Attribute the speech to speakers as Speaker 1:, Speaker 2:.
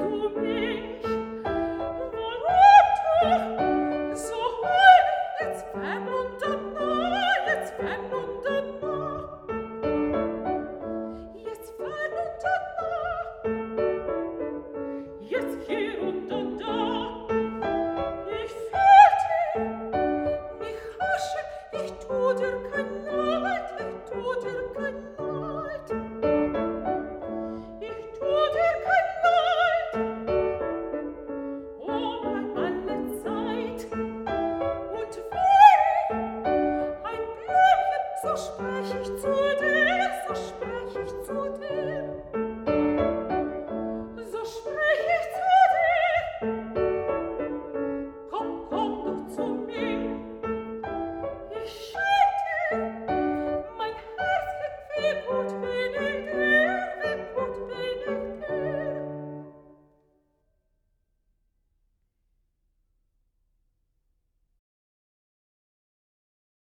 Speaker 1: komm ich vor und so weit jetzt fahrn tut mal jetzt fahrn tut mal jetzt fahrn tut mal jetzt hier und da ich fühl mich hauche so sprech ich zu dir.